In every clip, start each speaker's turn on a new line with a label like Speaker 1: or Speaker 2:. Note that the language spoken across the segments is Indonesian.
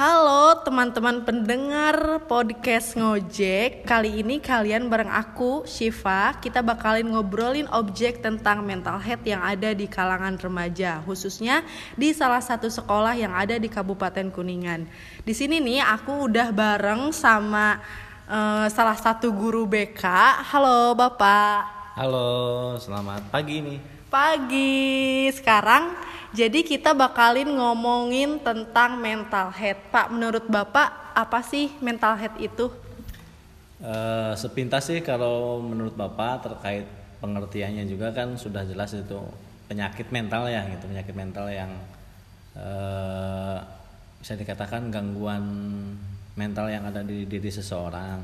Speaker 1: Halo teman-teman pendengar podcast ngojek. Kali ini kalian bareng aku, Shiva Kita bakalin ngobrolin objek tentang mental health yang ada di kalangan remaja Khususnya di salah satu sekolah yang ada di Kabupaten Kuningan. Di sini nih aku udah bareng sama uh, salah satu guru BK Halo Bapak.
Speaker 2: Halo, selamat pagi nih
Speaker 1: Pagi Sekarang jadi kita bakalin ngomongin tentang mental health. Pak, menurut Bapak apa sih mental health itu?
Speaker 2: Uh, sepintas sih kalau menurut Bapak terkait pengertiannya juga kan sudah jelas itu penyakit mental ya gitu, penyakit mental yang uh, bisa dikatakan gangguan mental yang ada di diri seseorang.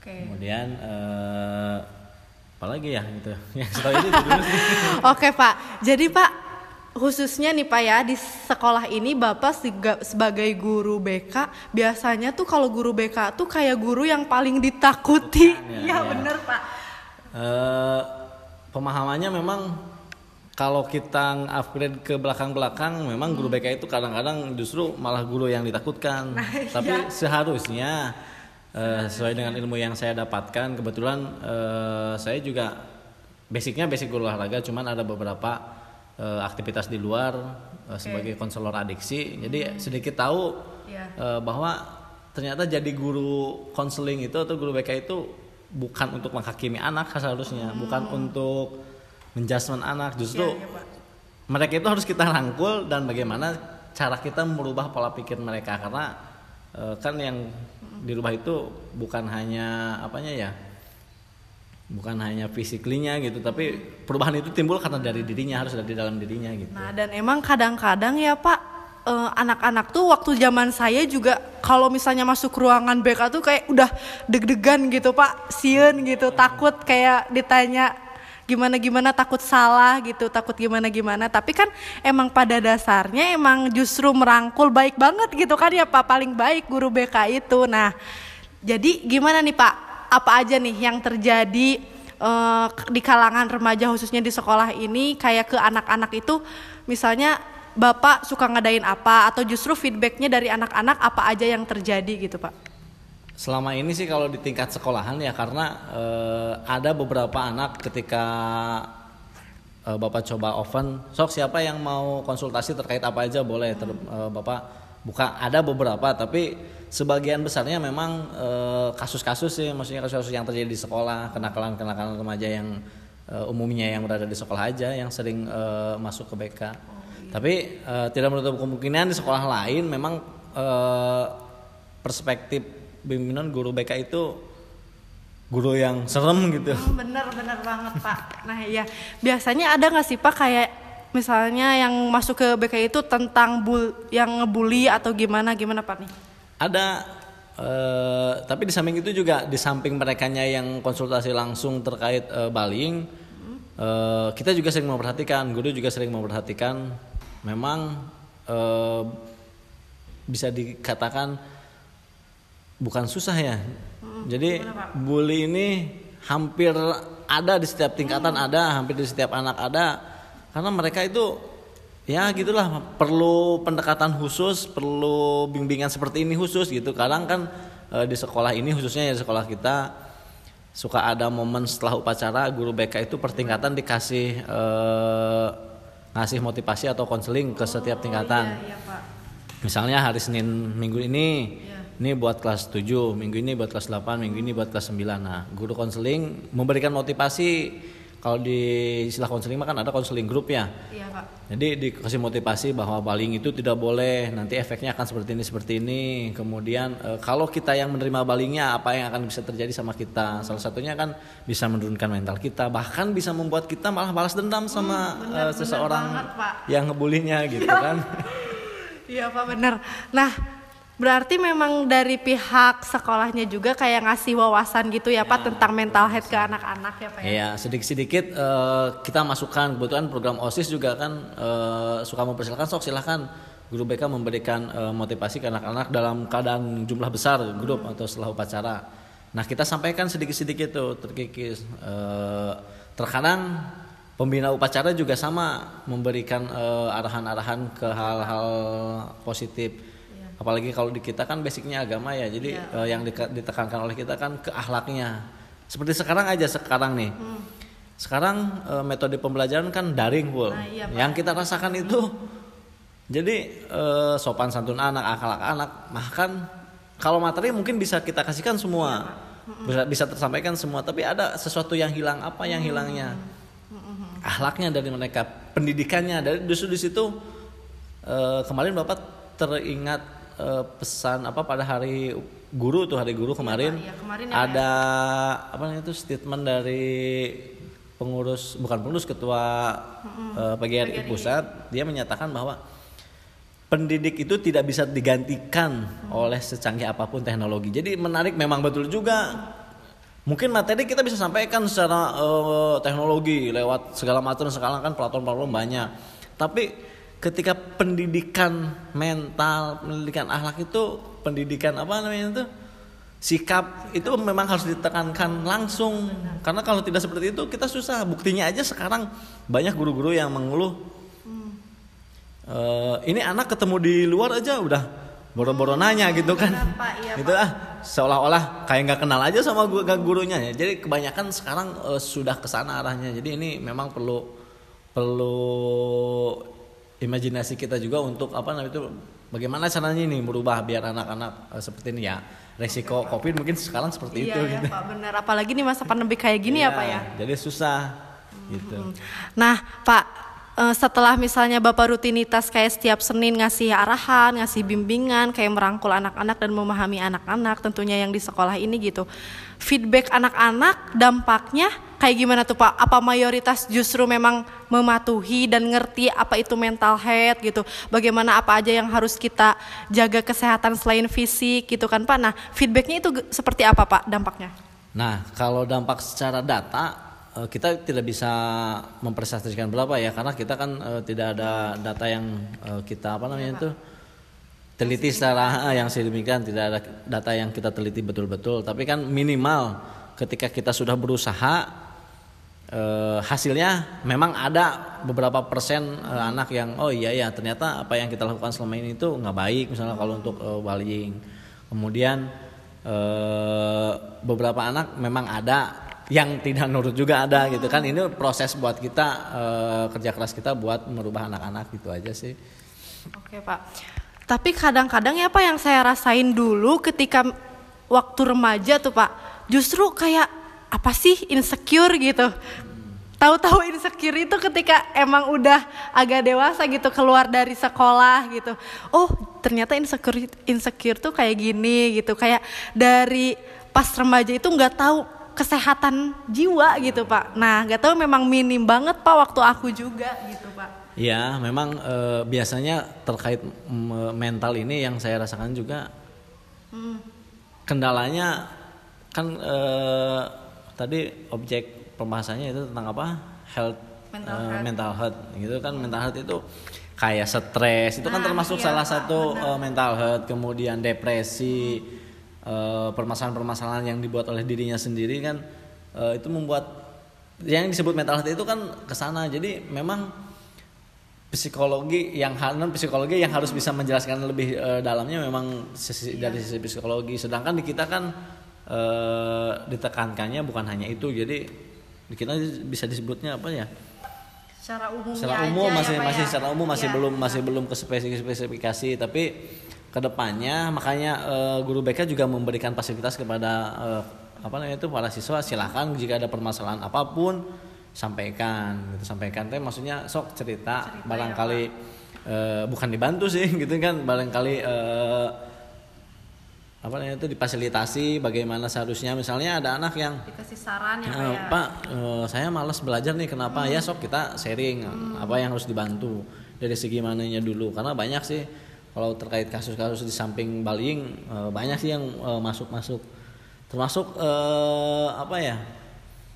Speaker 2: Okay. Kemudian uh, apalagi ya gitu yang
Speaker 1: ini dulu Oke Pak, jadi Pak khususnya nih Pak ya di sekolah ini Bapak sebagai guru BK biasanya tuh kalau guru BK tuh kayak guru yang paling ditakuti. Bukan, ya, ya, ya bener Pak.
Speaker 2: Uh, pemahamannya memang kalau kita upgrade ke belakang-belakang memang guru BK itu kadang-kadang justru malah guru yang ditakutkan. Nah, Tapi iya. seharusnya uh, sesuai dengan ilmu yang saya dapatkan kebetulan uh, saya juga basicnya basic guru olahraga cuman ada beberapa uh, aktivitas di luar uh, sebagai konselor adiksi. Jadi hmm. sedikit tahu yeah. Iya. uh, bahwa ternyata jadi guru konseling itu atau guru BK itu bukan untuk menghakimi anak seharusnya, hmm. bukan untuk menjudgment anak. Justru yeah, yeah, mereka itu harus kita rangkul dan bagaimana cara kita merubah pola pikir mereka karena uh, kan yang dirubah itu bukan hanya apanya ya bukan hanya fisiklinya gitu tapi perubahan itu timbul karena dari dirinya harus dari dalam dirinya gitu.
Speaker 1: Nah dan emang kadang-kadang ya pak eh, anak-anak tuh waktu zaman saya juga kalau misalnya masuk ruangan BK tuh kayak udah deg-degan gitu pak siun gitu takut kayak ditanya gimana gimana takut salah gitu takut gimana gimana. Tapi kan emang pada dasarnya emang justru merangkul baik banget gitu kan ya pak. Paling baik guru BK itu. Nah jadi gimana nih pak? Apa aja nih yang terjadi uh, di kalangan remaja khususnya di sekolah ini? Kayak ke anak-anak itu misalnya bapak suka ngadain apa? Atau justru feedbacknya dari anak-anak apa aja yang terjadi gitu pak?
Speaker 2: Selama ini sih kalau di tingkat sekolahan ya karena uh, ada beberapa anak ketika uh, bapak coba oven, sok siapa yang mau konsultasi terkait apa aja boleh ter, uh, bapak buka ada beberapa tapi sebagian besarnya memang eh, kasus-kasus sih maksudnya kasus-kasus yang terjadi di sekolah kenakalan-kenakalan remaja yang umumnya yang berada di sekolah aja yang sering masuk ke BK. Oh, iya. Tapi uh, tidak menutup kemungkinan di sekolah lain memang uh, perspektif bimbingan guru BK itu guru yang serem gitu.
Speaker 1: Hmm, bener bener banget pak. Nah iya biasanya ada nggak sih pak kayak misalnya yang masuk ke BK itu tentang bul yang ngebully atau gimana gimana pak nih?
Speaker 2: ada uh, tapi di samping itu juga di samping mereka yang konsultasi langsung terkait uh, baling uh, kita juga sering memperhatikan guru juga sering memperhatikan memang uh, bisa dikatakan bukan susah ya hmm, jadi bully ini hampir ada di setiap tingkatan hmm. ada hampir di setiap anak ada karena mereka itu ya gitulah perlu pendekatan khusus perlu bimbingan seperti ini khusus gitu kadang kan e, di sekolah ini khususnya ya sekolah kita suka ada momen setelah upacara guru BK itu pertingkatan dikasih e, ngasih motivasi atau konseling ke setiap oh, tingkatan oh, iya, iya, Pak. misalnya hari Senin minggu ini iya. Ini buat kelas 7 minggu ini buat kelas 8 minggu ini buat kelas 9 nah guru konseling memberikan motivasi kalau di istilah konseling mah kan ada konseling grup ya. Iya pak. Jadi dikasih motivasi bahwa baling itu tidak boleh, nanti efeknya akan seperti ini seperti ini. Kemudian e, kalau kita yang menerima balingnya apa yang akan bisa terjadi sama kita? Salah satunya kan bisa menurunkan mental kita, bahkan bisa membuat kita malah balas dendam sama hmm, bener, e, seseorang banget, yang ngebulinya gitu kan.
Speaker 1: Iya pak benar. Nah Berarti memang dari pihak sekolahnya juga kayak ngasih wawasan gitu ya, ya Pak tentang mental health ke anak-anak ya Pak
Speaker 2: ya. Iya, sedikit-sedikit uh, kita masukkan kebetulan program OSIS juga kan uh, suka mempersilahkan sok silahkan guru BK memberikan uh, motivasi ke anak-anak dalam keadaan jumlah besar grup hmm. atau setelah upacara. Nah, kita sampaikan sedikit-sedikit tuh terkikis uh, terkadang pembina upacara juga sama memberikan arahan-arahan ke hal-hal positif apalagi kalau di kita kan basicnya agama ya jadi
Speaker 1: Iya.
Speaker 2: eh, yang ditekankan oleh kita kan ke akhlaknya. Seperti sekarang aja sekarang nih. Sekarang eh, metode pembelajaran kan daring full
Speaker 1: Nah, iya, Pak.
Speaker 2: yang kita rasakan itu jadi eh, sopan santun anak akhlak anak bahkan kalau materi mungkin bisa kita kasihkan semua. Bisa bisa tersampaikan semua tapi ada sesuatu yang hilang apa yang hilangnya? Akhlaknya dari mereka pendidikannya. Dari justru di situ eh, kemarin bapak teringat eh, pesan apa pada hari guru tuh hari guru kemarin,
Speaker 1: Pak. Iya, kemarin ya,
Speaker 2: ada apa namanya itu statement dari pengurus bukan pengurus ketua eh, PGRI pusat dia menyatakan bahwa pendidik itu tidak bisa digantikan oleh secanggih apa pun teknologi. Jadi menarik memang betul juga. Mungkin materi kita bisa sampaikan secara eh, teknologi lewat segala macam sekarang kan platform-platform banyak. Tapi ketika pendidikan mental, pendidikan akhlak itu pendidikan apa namanya itu sikap itu memang harus ditekankan langsung. Karena kalau tidak seperti itu kita susah. Buktinya aja sekarang banyak guru-guru yang mengeluh. Eh, ini anak ketemu di luar aja udah boro-boro nanya gitu kan.
Speaker 1: Benar, Pak. Iya,
Speaker 2: gitu ah seolah-olah kayak nggak kenal aja sama gu- gurunya ya. Jadi kebanyakan sekarang eh, sudah ke sana arahnya. Jadi ini memang perlu perlu imajinasi kita juga untuk apa namanya itu bagaimana caranya ini merubah biar anak-anak eh, seperti ini ya resiko covid mungkin sekarang seperti
Speaker 1: Iya
Speaker 2: itu
Speaker 1: ya
Speaker 2: gitu
Speaker 1: Pak, bener. Apalagi nih masa pandemi kayak gini ya
Speaker 2: Iya,
Speaker 1: Pak ya.
Speaker 2: jadi susah gitu
Speaker 1: Nah, Pak, eh, setelah misalnya Bapak rutinitas kayak setiap Senin ngasih arahan, ngasih bimbingan, kayak merangkul anak-anak dan memahami anak-anak tentunya yang di sekolah ini gitu. Feedback anak-anak dampaknya kayak gimana tuh Pak? Apa mayoritas justru memang mematuhi dan ngerti apa itu mental health gitu? Bagaimana apa aja yang harus kita jaga kesehatan selain fisik gitu kan Pak? Nah, feedbacknya itu seperti apa Pak dampaknya?
Speaker 2: Nah, kalau dampak secara data kita tidak bisa mempresentasikan berapa ya karena kita kan eh, tidak ada data yang eh, kita apa namanya itu teliti secara eh, yang sedemikian tidak ada data yang kita teliti betul-betul. Tapi kan minimal ketika kita sudah berusaha eh, hasilnya memang ada beberapa persen eh, anak yang oh iya ya ternyata apa yang kita lakukan selama ini itu nggak baik misalnya kalau untuk eh, bullying. Kemudian eh, beberapa anak memang ada yang tidak nurut juga ada gitu kan ini proses buat kita eh, kerja keras kita buat merubah anak-anak gitu aja sih
Speaker 1: Oke Pak. Tapi kadang-kadang ya Pak yang saya rasain dulu ketika waktu remaja tuh Pak, justru kayak apa sih insecure gitu. Tahu-tahu insecure itu ketika emang udah agak dewasa gitu keluar dari sekolah gitu. Oh ternyata insecure insecure tuh kayak gini gitu. Kayak dari pas remaja itu nggak tahu kesehatan jiwa gitu Pak. Nah nggak tahu memang minim banget Pak waktu aku juga gitu Pak.
Speaker 2: Ya, memang eh, biasanya terkait mm, mental ini yang saya rasakan juga kendalanya kan eh, tadi objek pembahasannya itu tentang apa? Health,
Speaker 1: Mental
Speaker 2: eh,
Speaker 1: health.
Speaker 2: mental health gitu kan mental health itu kayak stres itu kan
Speaker 1: Nah,
Speaker 2: termasuk
Speaker 1: iya,
Speaker 2: salah
Speaker 1: Pak,
Speaker 2: satu eh, mental health kemudian depresi eh, permasalahan-permasalahan yang dibuat oleh dirinya sendiri kan eh, itu membuat yang disebut mental health itu kan ke sana. Jadi memang psikologi yang non psikologi yang harus bisa menjelaskan lebih eh, dalamnya memang sisi, dari sisi psikologi. Sedangkan di kita kan eh, ditekankannya bukan hanya itu. Jadi di kita bisa disebutnya apa ya?
Speaker 1: Secara
Speaker 2: umum
Speaker 1: ya,
Speaker 2: masih
Speaker 1: Pak,
Speaker 2: masih
Speaker 1: ya.
Speaker 2: secara umum masih
Speaker 1: Iya.
Speaker 2: belum masih belum ke spesifik spesifikasi tapi ke depannya makanya eh, guru BK juga memberikan fasilitas kepada eh, apa namanya itu para siswa silahkan jika ada permasalahan apa pun sampaikan gitu sampaikan teh maksudnya sok cerita,
Speaker 1: Cerita ya,
Speaker 2: barangkali eh, bukan dibantu sih gitu kan barangkali eh, apa namanya itu difasilitasi bagaimana seharusnya misalnya ada anak yang
Speaker 1: dikasih saran ya
Speaker 2: Eh,
Speaker 1: Pak ya.
Speaker 2: Pak, eh, saya malas belajar nih. Kenapa? Ya sok kita sharing
Speaker 1: Hmm.
Speaker 2: apa yang harus dibantu dari segi mananya dulu. Karena banyak sih kalau terkait kasus-kasus di samping bullying eh, banyak sih yang eh, masuk-masuk. Termasuk eh, apa ya?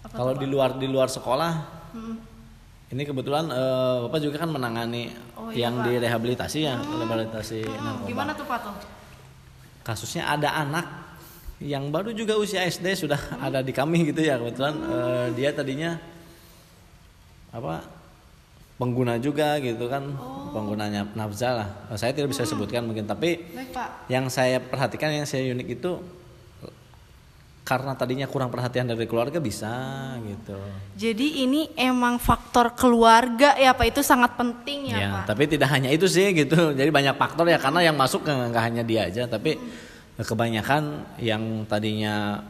Speaker 2: kalau di luar di luar sekolah, ini kebetulan eh, bapak juga kan menangani
Speaker 1: Oh, iya,
Speaker 2: yang
Speaker 1: Pak.
Speaker 2: direhabilitasi ya, rehabilitasi
Speaker 1: Hmm,
Speaker 2: narkoba
Speaker 1: gimana tuh Pak tuh?
Speaker 2: kasusnya ada anak yang baru juga usia SD sudah ada di kami gitu ya kebetulan eh, dia tadinya apa pengguna juga gitu kan penggunanya nafza lah. Saya tidak bisa sebutkan mungkin tapi
Speaker 1: Baik Pak.
Speaker 2: yang saya perhatikan yang saya unik itu karena tadinya kurang perhatian dari keluarga bisa gitu.
Speaker 1: Jadi ini emang faktor keluarga ya Pak itu sangat penting ya,
Speaker 2: Ya,
Speaker 1: Pak.
Speaker 2: tapi tidak hanya itu sih gitu. Jadi banyak faktor ya karena yang masuk nggak hanya dia aja, tapi kebanyakan yang tadinya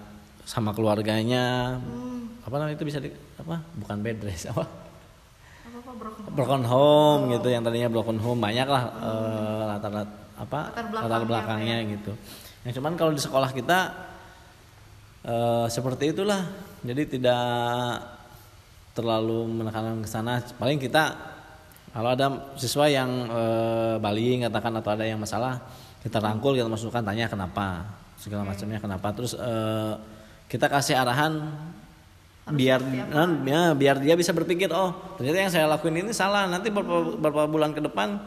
Speaker 2: sama keluarganya apa namanya itu bisa di apa? Bukan bed rest apa?
Speaker 1: Apa-apa, bro?
Speaker 2: Broken home gitu yang tadinya broken home banyak lah eh, latar apa
Speaker 1: Latar
Speaker 2: latar
Speaker 1: belakangnya,
Speaker 2: belakangnya gitu. Yang cuman kalau di sekolah kita eh, seperti itulah. Jadi tidak terlalu menekankan ke sana. Paling kita kalau ada siswa yang eh, baling katakan atau ada yang masalah, kita rangkul kita masukkan tanya kenapa segala macamnya kenapa. Terus eh, kita kasih arahan biar nah, ya, biar dia bisa berpikir oh ternyata yang saya lakuin ini salah. Nanti beberapa, beberapa bulan ke depan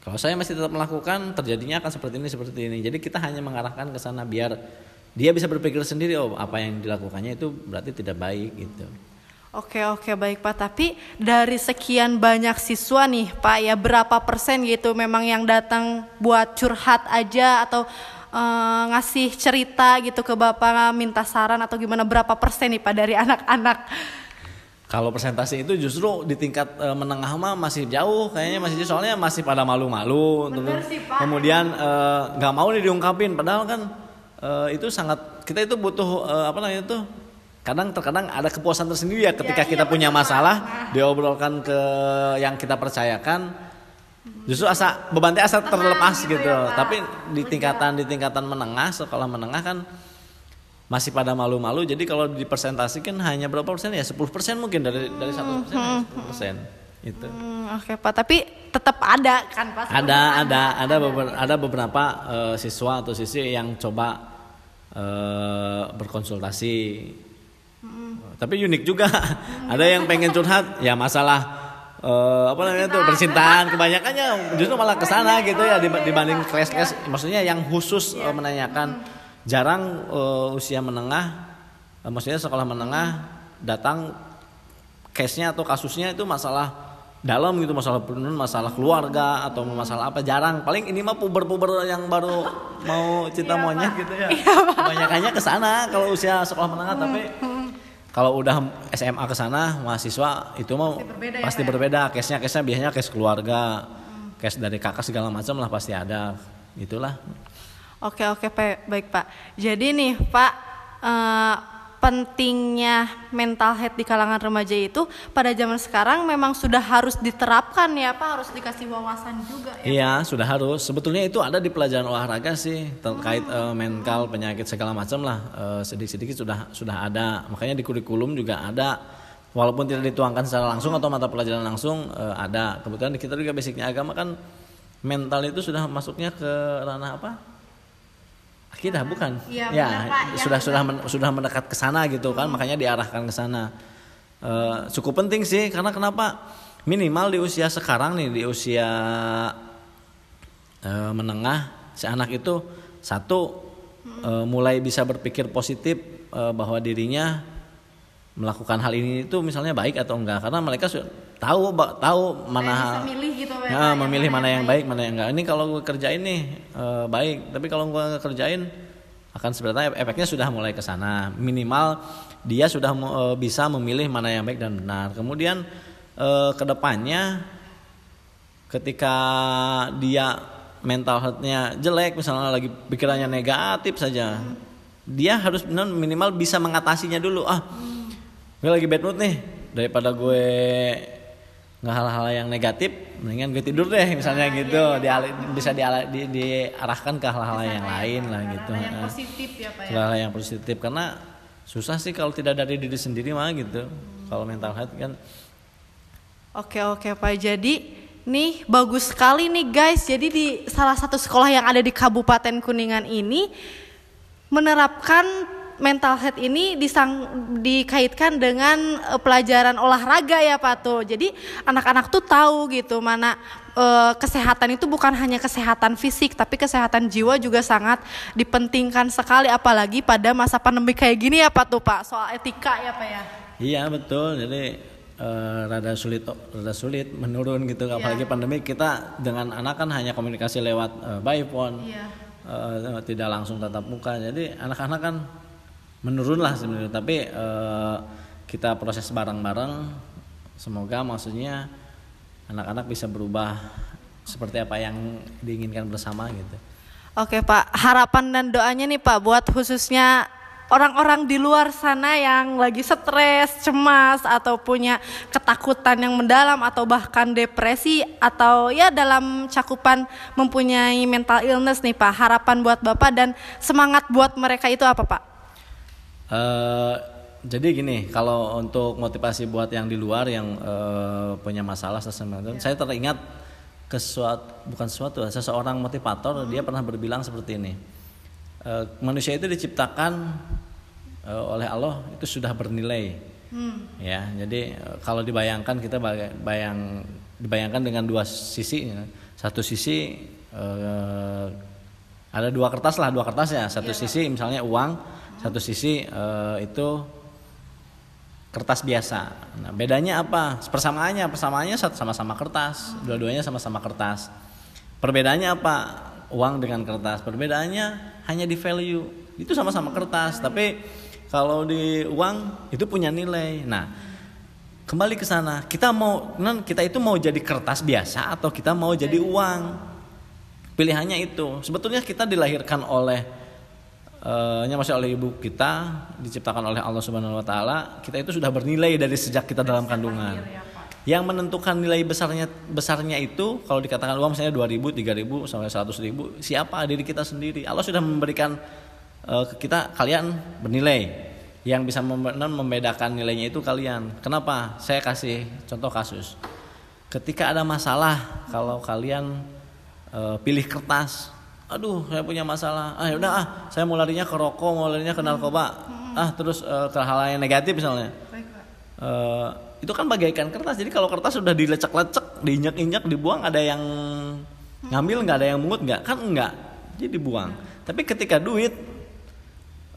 Speaker 2: kalau saya masih tetap melakukan terjadinya akan seperti ini seperti ini. Jadi kita hanya mengarahkan ke sana biar dia bisa berpikir sendiri oh apa yang dilakukannya itu berarti tidak baik gitu.
Speaker 1: Oke oke baik Pak. Tapi dari sekian banyak siswa nih Pak ya berapa persen gitu memang yang datang buat curhat aja atau eh, ngasih cerita gitu ke Bapak minta saran atau gimana berapa persen nih Pak dari anak-anak?
Speaker 2: Kalau presentasi itu justru di tingkat eh, menengah mah masih jauh kayaknya masih jauh soalnya masih pada malu-malu
Speaker 1: Bener
Speaker 2: terus
Speaker 1: sih, Pak.
Speaker 2: kemudian eh, nggak mau nih diungkapin padahal kan eh, itu sangat kita itu butuh eh, apa namanya itu kadang terkadang ada kepuasan tersendiri ya ketika
Speaker 1: iya,
Speaker 2: kita punya
Speaker 1: betul, Pak.
Speaker 2: masalah diobrolkan ke yang kita percayakan justru asa beban teh asa terlepas
Speaker 1: gitu
Speaker 2: gitu,
Speaker 1: ya,
Speaker 2: tapi di tingkatan di tingkatan menengah sekolah menengah kan masih pada malu-malu. Jadi kalau dipresentasikan hanya berapa persen? Ya 10 persen mungkin dari dari satu persen. Sepuluh persen. Itu
Speaker 1: Hmm, oke Pak. Tapi tetap ada kan Pak?
Speaker 2: ada ada ada beberapa ada beberapa eh, siswa atau siswi yang coba eh, berkonsultasi. Tapi unik juga. Ada yang pengen curhat ya masalah eh, apa namanya tuh percintaan. Kebanyakannya justru malah ke sana gitu ya diba- dibanding kelas-kelas maksudnya yang khusus eh, menanyakan. Jarang eh, usia menengah eh, maksudnya sekolah menengah datang case-nya atau kasusnya itu masalah dalam gitu masalah penuh masalah keluarga atau masalah apa jarang. Paling ini mah puber-puber yang baru mau cinta monyet gitu ya. Kebanyakannya ke sana kalau usia sekolah menengah tapi kalau udah SMA ke sana mahasiswa itu mah
Speaker 1: berbeda ya,
Speaker 2: pasti berbeda. Case-nya case-nya biasanya case keluarga case dari kakak segala macam lah pasti ada. Itulah.
Speaker 1: Oke oke Pak, baik Pak. Jadi nih Pak, eh, pentingnya mental health di kalangan remaja itu pada zaman sekarang memang sudah harus diterapkan ya Pak, harus dikasih wawasan juga ya.
Speaker 2: Iya, sudah harus. Sebetulnya itu ada di pelajaran olahraga sih terkait eh, mental, penyakit segala macam lah. Eh, sedikit-sedikit sudah sudah ada. Makanya di kurikulum juga ada. Walaupun tidak dituangkan secara langsung atau mata pelajaran langsung eh, ada. Kebetulan kita juga basicnya agama kan mental itu sudah masuknya ke ranah apa? Akidah bukan?
Speaker 1: Iya,
Speaker 2: ya,
Speaker 1: benar, Pak. Ya,
Speaker 2: sudah sudah men- sudah mendekat ke sana gitu kan, makanya diarahkan ke sana. Eh, cukup penting sih karena kenapa? Minimal di usia sekarang nih di usia eh, menengah si anak itu satu eh, mulai bisa berpikir positif eh, bahwa dirinya melakukan hal ini itu misalnya baik atau enggak karena mereka tahu tahu mana
Speaker 1: bisa milih gitu,
Speaker 2: Ya, memilih
Speaker 1: mana
Speaker 2: mana
Speaker 1: yang
Speaker 2: yang baik mana yang enggak ini kalau gue kerjain nih eh, baik. Tapi kalau gue nggak kerjain akan sebenarnya efeknya sudah mulai ke sana. Minimal dia sudah eh, bisa memilih mana yang baik dan benar. Kemudian eh, ke depannya ketika dia mental health-nya jelek misalnya lagi pikirannya negatif saja dia harus benar minimal bisa mengatasinya dulu. Ah gue lagi bad mood nih. Daripada gue nggak hal-hal yang negatif mendingan gue tidur deh misalnya gitu. Diali- bisa diala- di- diarahkan ke hal-hal yang lain lah gitu.
Speaker 1: Yang
Speaker 2: Nah,
Speaker 1: positif ya Pak ya.
Speaker 2: hal yang positif karena susah sih kalau tidak dari diri sendiri mah gitu. Kalau mental health kan.
Speaker 1: Oke oke Pak. Jadi nih bagus sekali nih guys. Jadi di salah satu sekolah yang ada di Kabupaten Kuningan ini menerapkan mental health ini disang, dikaitkan dengan eh, pelajaran olahraga ya Pak tuh. Jadi anak-anak tuh tahu gitu mana eh, kesehatan itu bukan hanya kesehatan fisik tapi kesehatan jiwa juga sangat dipentingkan sekali apalagi pada masa pandemi kayak gini ya Pak tuh Pak soal etika ya Pak ya.
Speaker 2: Iya betul. Jadi eh, rada sulit rada sulit menurun gitu apalagi pandemi kita dengan anak kan hanya komunikasi lewat eh, by phone
Speaker 1: Iya.
Speaker 2: eh, tidak langsung tatap muka jadi anak-anak kan menurun lah sebenarnya tapi eh, kita proses bareng-bareng semoga maksudnya anak-anak bisa berubah seperti apa yang diinginkan bersama gitu
Speaker 1: Oke Pak, harapan dan doanya nih Pak buat khususnya orang-orang di luar sana yang lagi stres, cemas atau punya ketakutan yang mendalam atau bahkan depresi atau ya dalam cakupan mempunyai mental illness nih Pak. Harapan buat Bapak dan semangat buat mereka itu apa Pak?
Speaker 2: Eh, jadi gini, kalau untuk motivasi buat yang di luar yang eh, punya masalah sesuatu, saya teringat ke suatu bukan suatu seseorang motivator dia pernah berbilang seperti ini. Eh, manusia itu diciptakan eh, oleh Allah itu sudah bernilai. Ya, jadi kalau dibayangkan kita bayang dibayangkan dengan dua sisi. ya. Satu sisi eh, ada dua kertas lah, dua kertas ya. Satu sisi misalnya uang, satu sisi eh, itu kertas biasa. Nah, bedanya apa? Persamaannya, persamaannya sama-sama kertas, dua-duanya sama-sama kertas. Perbedaannya apa? Uang dengan kertas. Perbedaannya hanya di value. Itu sama-sama kertas, tapi kalau di uang itu punya nilai. Nah, kembali ke sana, kita mau kita itu mau jadi kertas biasa atau kita mau jadi uang? Pilihannya itu. Sebetulnya kita dilahirkan oleh eh, nya masih oleh ibu kita diciptakan oleh Allah Subhanahu wa taala kita itu sudah bernilai dari sejak kita dalam kandungan. yang menentukan nilai besarnya besarnya itu kalau dikatakan uang misalnya 2000 3000 sampai 100 ribu siapa? Diri kita sendiri. Allah sudah memberikan eh, ke kita kalian bernilai. Yang bisa membedakan nilainya itu kalian. Kenapa? Saya kasih contoh kasus. Ketika ada masalah kalau kalian eh, pilih kertas aduh saya punya masalah. Ah udah ah saya mau larinya ke rokok mau larinya ke narkoba. Ah terus eh, ke hal yang negatif misalnya. Eh, itu kan bagaikan kertas. Jadi kalau kertas sudah dilecek-lecek diinjak-injak dibuang ada yang ngambil nggak ada yang mungut nggak? Kan enggak jadi dibuang. Tapi ketika duit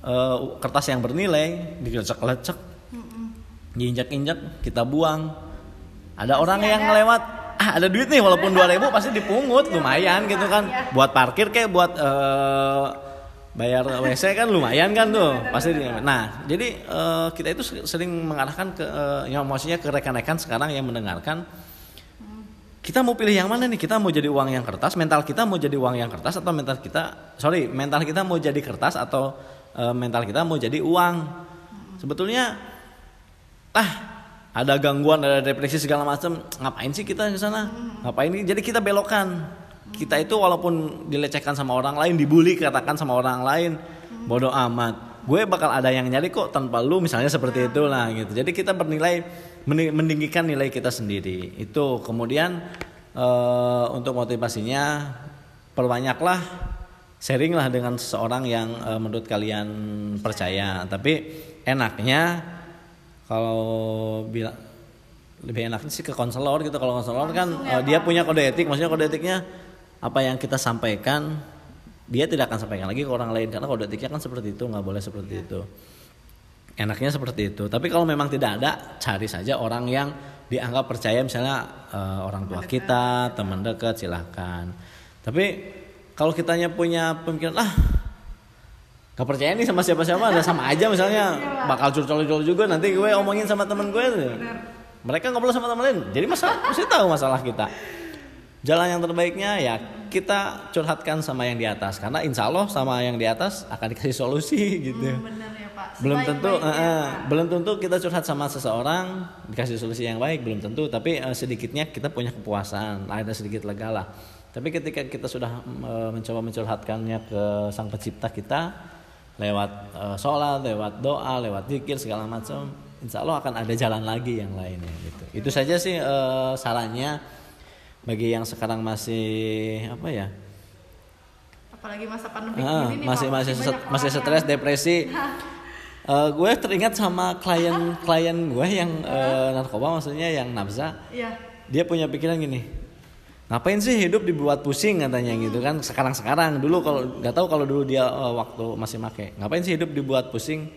Speaker 2: eh, kertas yang bernilai dilecek-lecek diinjak-injak kita buang. Ada orang yang lewat ah ada duit nih walaupun 2000 pasti dipungut lumayan gitu kan. Buat parkir kayak buat eh, bayar WC kan lumayan kan tuh pasti di- nah jadi eh, kita itu sering mengarahkan ke yang maksudnya ke rekan-rekan sekarang yang mendengarkan kita mau pilih yang mana nih? Kita mau jadi uang yang kertas mental kita mau jadi uang yang kertas atau mental kita sorry mental kita mau jadi kertas atau eh, mental kita mau jadi uang? Sebetulnya ah ada gangguan ada depresi segala macam ngapain sih kita ke sana? Ngapain? Ini jadi kita belokan. Kita itu walaupun dilecehkan sama orang lain dibully katakan sama orang lain bodoh amat. Gue bakal ada yang nyari kok tanpa lu misalnya seperti itulah gitu. Jadi kita bernilai mening- meninggikan nilai kita sendiri. Itu kemudian eh, untuk motivasinya perbanyaklah sharing lah dengan seseorang yang eh, menurut kalian percaya. Tapi enaknya kalau bilang lebih enaknya sih ke konselor gitu. Kalau konselor kan eh, dia punya kode etik. Maksudnya kode etiknya apa yang kita sampaikan dia tidak akan sampaikan lagi ke orang lain. Karena kode etiknya kan seperti itu nggak boleh seperti itu. Enaknya seperti itu. Tapi kalau memang tidak ada cari saja orang yang dianggap percaya. Misalnya eh, orang tua kita teman dekat silahkan tapi kalau kitanya punya pemikiran ah Gak percaya nih sama siapa-siapa, ada sama aja misalnya bakal curcol-curcol juga nanti gue omongin sama temen gue tuh. Mereka ngobrol sama temen lain, jadi masalah mesti tahu masalah kita. Jalan yang terbaiknya ya kita curhatkan sama yang di atas karena insya Allah sama yang di atas akan dikasih solusi gitu.
Speaker 1: Benar ya Pak.
Speaker 2: belum tentu eh, eh, belum tentu kita curhat sama seseorang dikasih solusi yang baik belum tentu tapi eh, sedikitnya kita punya kepuasan ada sedikit lega lah tapi ketika kita sudah eh, mencoba mencurhatkannya ke sang pencipta kita lewat eh, sholat lewat doa lewat zikir segala macam insya Allah akan ada jalan lagi yang lainnya gitu. Itu saja sih eh, sarannya. Bagi yang sekarang masih apa ya?
Speaker 1: Apalagi masa pandemi
Speaker 2: Ah,
Speaker 1: nih,
Speaker 2: masih
Speaker 1: Pak,
Speaker 2: masih set- masih
Speaker 1: orang
Speaker 2: stres depresi. Eh, gue teringat sama klien klien gue yang eh, narkoba maksudnya yang nafza
Speaker 1: yang- Iya.
Speaker 2: dia punya pikiran gini ngapain sih hidup dibuat pusing katanya gitu kan? Sekarang sekarang dulu kalau nggak tahu kalau dulu dia eh, waktu masih make. Ngapain sih hidup dibuat pusing?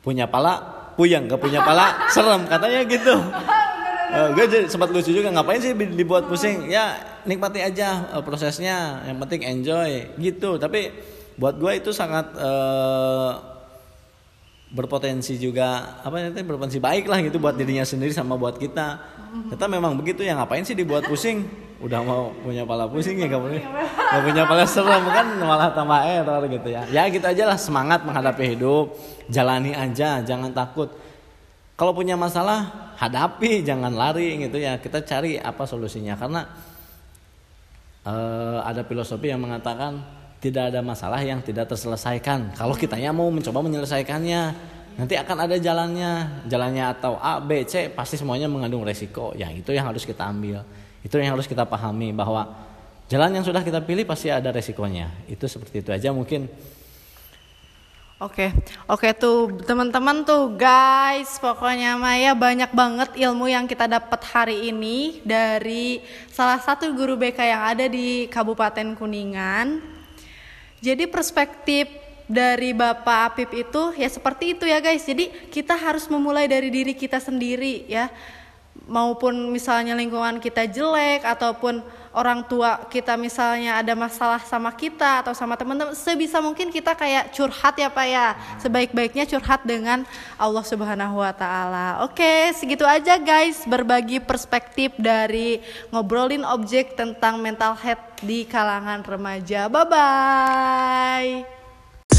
Speaker 2: Punya pala? Puyeng. Gak punya pala? Serem katanya gitu. Uh, gue jadi sempat lucu juga. Ngapain sih dibuat pusing? Ya nikmati aja uh, prosesnya. Yang penting enjoy. Gitu. Tapi buat gue itu sangat uh, berpotensi juga apa namanya berpotensi baik lah gitu buat dirinya sendiri sama buat kita kita memang begitu ya ngapain sih dibuat pusing? Udah mau punya pala pusing ya kamu nggak punya pala serem kan malah tambah error gitu ya. Ya gitu aja lah semangat menghadapi hidup. Jalani aja jangan takut. Kalau punya masalah hadapi jangan lari gitu ya. Kita cari apa solusinya karena uh, ada filosofi yang mengatakan tidak ada masalah yang tidak terselesaikan. Kalau kitanya mau mencoba menyelesaikannya nanti akan ada jalannya. Jalannya atau A B C pasti semuanya mengandung resiko. Ya itu yang harus kita ambil. Itu yang harus kita pahami bahwa jalan yang sudah kita pilih pasti ada resikonya. Itu seperti itu aja mungkin.
Speaker 1: Oke, oke tuh teman-teman tuh guys, pokoknya Maya banyak banget ilmu yang kita dapat hari ini dari salah satu guru BK yang ada di Kabupaten Kuningan. Jadi perspektif dari Bapak Apip itu ya seperti itu ya guys. Jadi kita harus memulai dari diri kita sendiri ya. Maupun misalnya lingkungan kita jelek ataupun orang tua kita misalnya ada masalah sama kita atau sama teman-teman sebisa mungkin kita kayak curhat ya Pak ya sebaik-baiknya curhat dengan Allah Subhanahu wa taala. Oke, segitu aja guys berbagi perspektif dari ngobrolin objek tentang mental health di kalangan remaja. Bye bye.